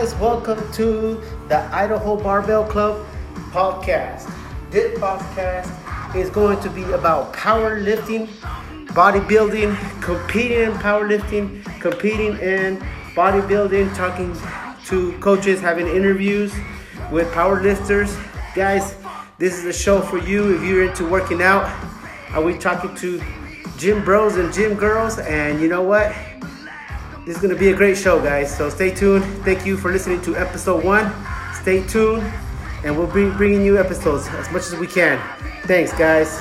guys. Welcome to the Idaho Barbell Club podcast. This podcast is going to be about powerlifting, bodybuilding, competing in powerlifting, competing in bodybuilding, talking to coaches, having interviews with powerlifters. Guys, this is a show for you if you're into working out. Are we talking to gym bros and gym girls? And you know what? This is going to be a great show, guys. So stay tuned. Thank you for listening to episode one. Stay tuned, and we'll be bringing you episodes as much as we can. Thanks, guys.